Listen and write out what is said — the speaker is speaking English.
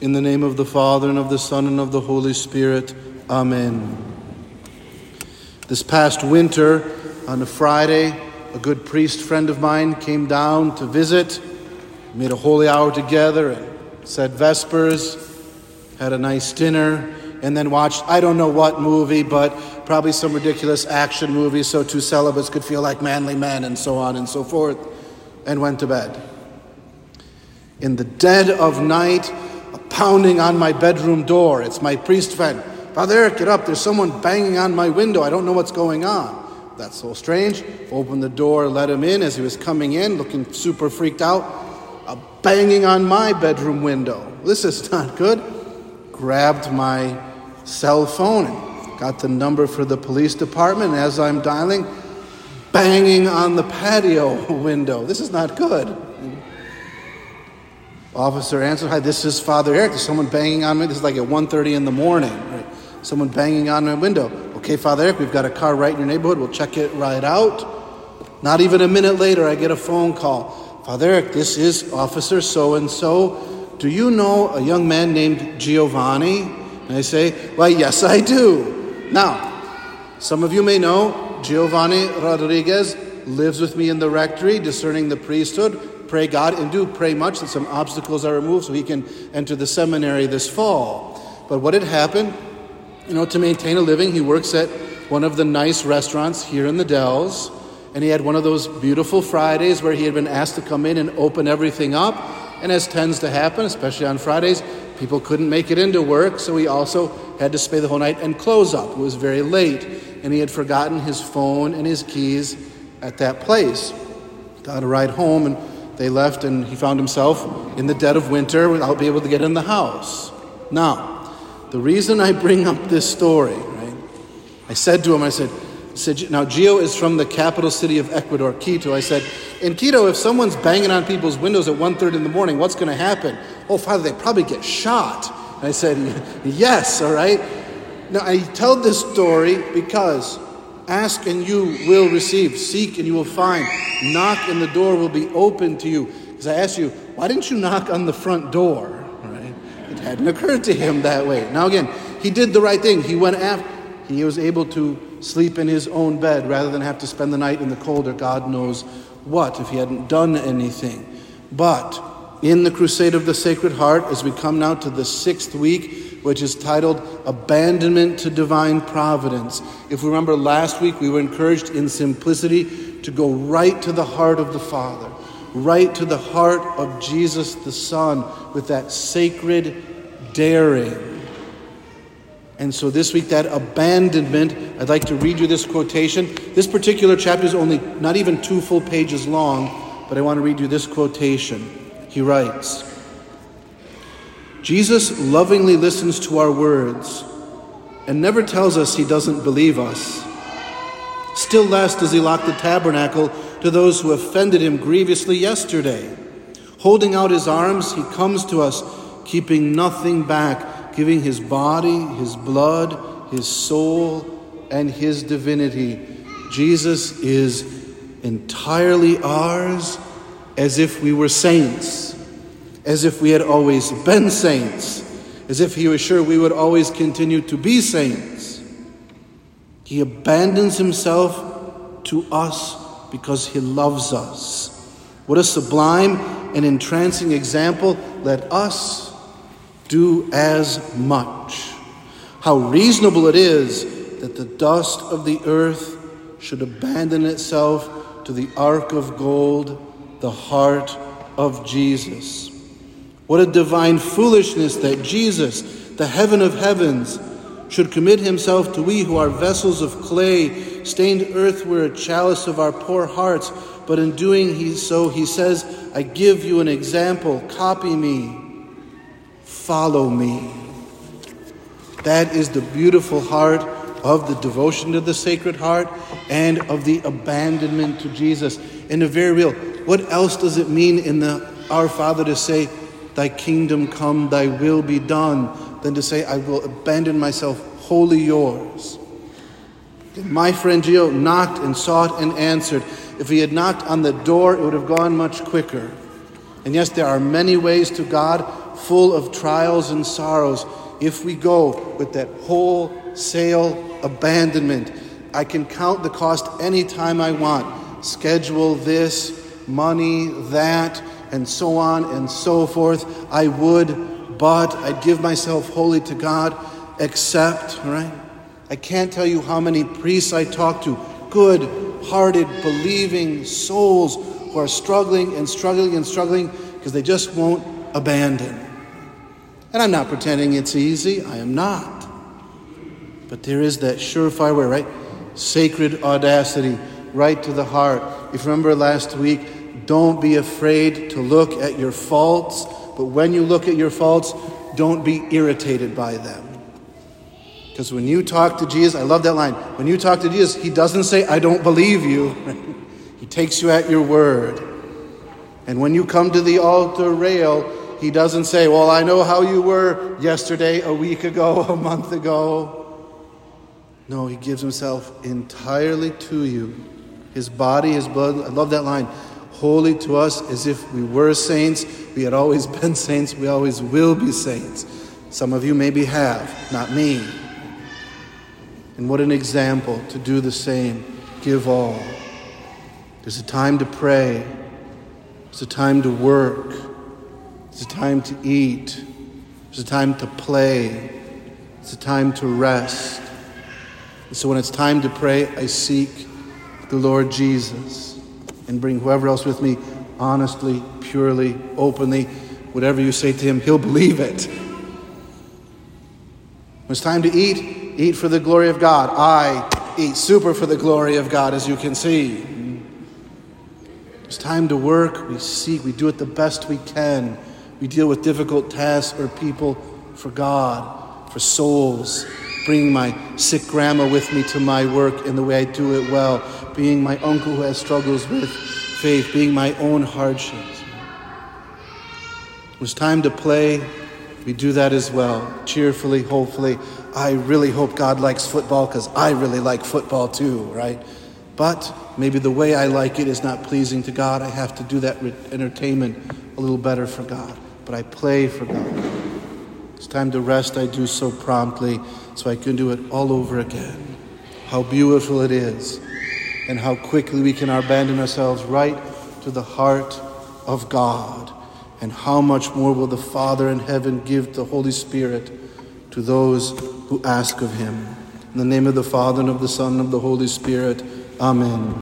In the name of the Father, and of the Son, and of the Holy Spirit. Amen. This past winter, on a Friday, a good priest friend of mine came down to visit, made a holy hour together, and said Vespers, had a nice dinner, and then watched, I don't know what movie, but probably some ridiculous action movie so two celibates could feel like manly men, and so on and so forth, and went to bed. In the dead of night, pounding on my bedroom door. It's my priest friend. Father Eric, get up. There's someone banging on my window. I don't know what's going on. That's so strange. Opened the door, let him in. As he was coming in, looking super freaked out, a banging on my bedroom window. This is not good. Grabbed my cell phone got the number for the police department. As I'm dialing, banging on the patio window. This is not good. Officer answered, Hi, this is Father Eric. There's someone banging on me. This is like at 1.30 in the morning. Right? Someone banging on my window. Okay, Father Eric, we've got a car right in your neighborhood. We'll check it right out. Not even a minute later, I get a phone call. Father Eric, this is Officer so and so. Do you know a young man named Giovanni? And I say, Why, yes, I do. Now, some of you may know Giovanni Rodriguez lives with me in the rectory, discerning the priesthood pray God and do pray much that some obstacles are removed so he can enter the seminary this fall. But what had happened, you know, to maintain a living, he works at one of the nice restaurants here in the Dells. And he had one of those beautiful Fridays where he had been asked to come in and open everything up. And as tends to happen, especially on Fridays, people couldn't make it into work, so he also had to stay the whole night and close up. It was very late, and he had forgotten his phone and his keys at that place. Got a ride home, and they left, and he found himself in the dead of winter without being able to get in the house. Now, the reason I bring up this story, right? I said to him, I said, said, now Gio is from the capital city of Ecuador, Quito. I said, in Quito, if someone's banging on people's windows at 1.30 in the morning, what's going to happen? Oh, Father, they probably get shot. And I said, yes, all right. Now, I tell this story because Ask and you will receive. Seek and you will find. Knock and the door will be open to you. Because I asked you, why didn't you knock on the front door? Right? It hadn't occurred to him that way. Now again, he did the right thing. He went after. He was able to sleep in his own bed rather than have to spend the night in the cold or God knows what if he hadn't done anything. But in the Crusade of the Sacred Heart, as we come now to the sixth week, which is titled Abandonment to Divine Providence. If we remember last week, we were encouraged in simplicity to go right to the heart of the Father, right to the heart of Jesus the Son with that sacred daring. And so this week, that abandonment, I'd like to read you this quotation. This particular chapter is only not even two full pages long, but I want to read you this quotation. He writes, Jesus lovingly listens to our words and never tells us he doesn't believe us. Still less does he lock the tabernacle to those who offended him grievously yesterday. Holding out his arms, he comes to us, keeping nothing back, giving his body, his blood, his soul, and his divinity. Jesus is entirely ours as if we were saints as if we had always been saints, as if he was sure we would always continue to be saints. He abandons himself to us because he loves us. What a sublime and entrancing example. Let us do as much. How reasonable it is that the dust of the earth should abandon itself to the ark of gold, the heart of Jesus. What a divine foolishness that Jesus, the heaven of heavens, should commit himself to we who are vessels of clay, stained earthward, chalice of our poor hearts. But in doing he so, he says, I give you an example, copy me, follow me. That is the beautiful heart of the devotion to the Sacred Heart and of the abandonment to Jesus. And the very real, what else does it mean in the Our Father to say, Thy kingdom come, thy will be done, than to say, I will abandon myself wholly yours. My friend Gio knocked and sought and answered. If he had knocked on the door, it would have gone much quicker. And yes, there are many ways to God full of trials and sorrows, if we go with that wholesale abandonment, I can count the cost anytime I want. Schedule this, money, that, and so on and so forth. I would, but I'd give myself wholly to God, except, right? I can't tell you how many priests I talk to, good hearted, believing souls who are struggling and struggling and struggling because they just won't abandon. And I'm not pretending it's easy, I am not. But there is that surefire way, right? Sacred audacity, right to the heart. If you remember last week, don't be afraid to look at your faults, but when you look at your faults, don't be irritated by them. Because when you talk to Jesus, I love that line. When you talk to Jesus, he doesn't say, I don't believe you. he takes you at your word. And when you come to the altar rail, he doesn't say, Well, I know how you were yesterday, a week ago, a month ago. No, he gives himself entirely to you. His body, his blood. I love that line. Wholly to us as if we were saints. We had always been saints. We always will be saints. Some of you maybe have, not me. And what an example to do the same. Give all. There's a time to pray. There's a time to work. There's a time to eat. There's a time to play. It's a time to rest. And so when it's time to pray, I seek the Lord Jesus and bring whoever else with me honestly, purely, openly. Whatever you say to him, he'll believe it. When it's time to eat, eat for the glory of God. I eat super for the glory of God, as you can see. It's time to work. We seek, we do it the best we can. We deal with difficult tasks or people for God, for souls. Bringing my sick grandma with me to my work in the way I do it well. Being my uncle who has struggles with faith. Being my own hardships. It was time to play. We do that as well, cheerfully, hopefully. I really hope God likes football because I really like football too, right? But maybe the way I like it is not pleasing to God. I have to do that entertainment a little better for God. But I play for God. It's time to rest. I do so promptly so I can do it all over again. How beautiful it is, and how quickly we can abandon ourselves right to the heart of God. And how much more will the Father in heaven give the Holy Spirit to those who ask of him. In the name of the Father, and of the Son, and of the Holy Spirit. Amen.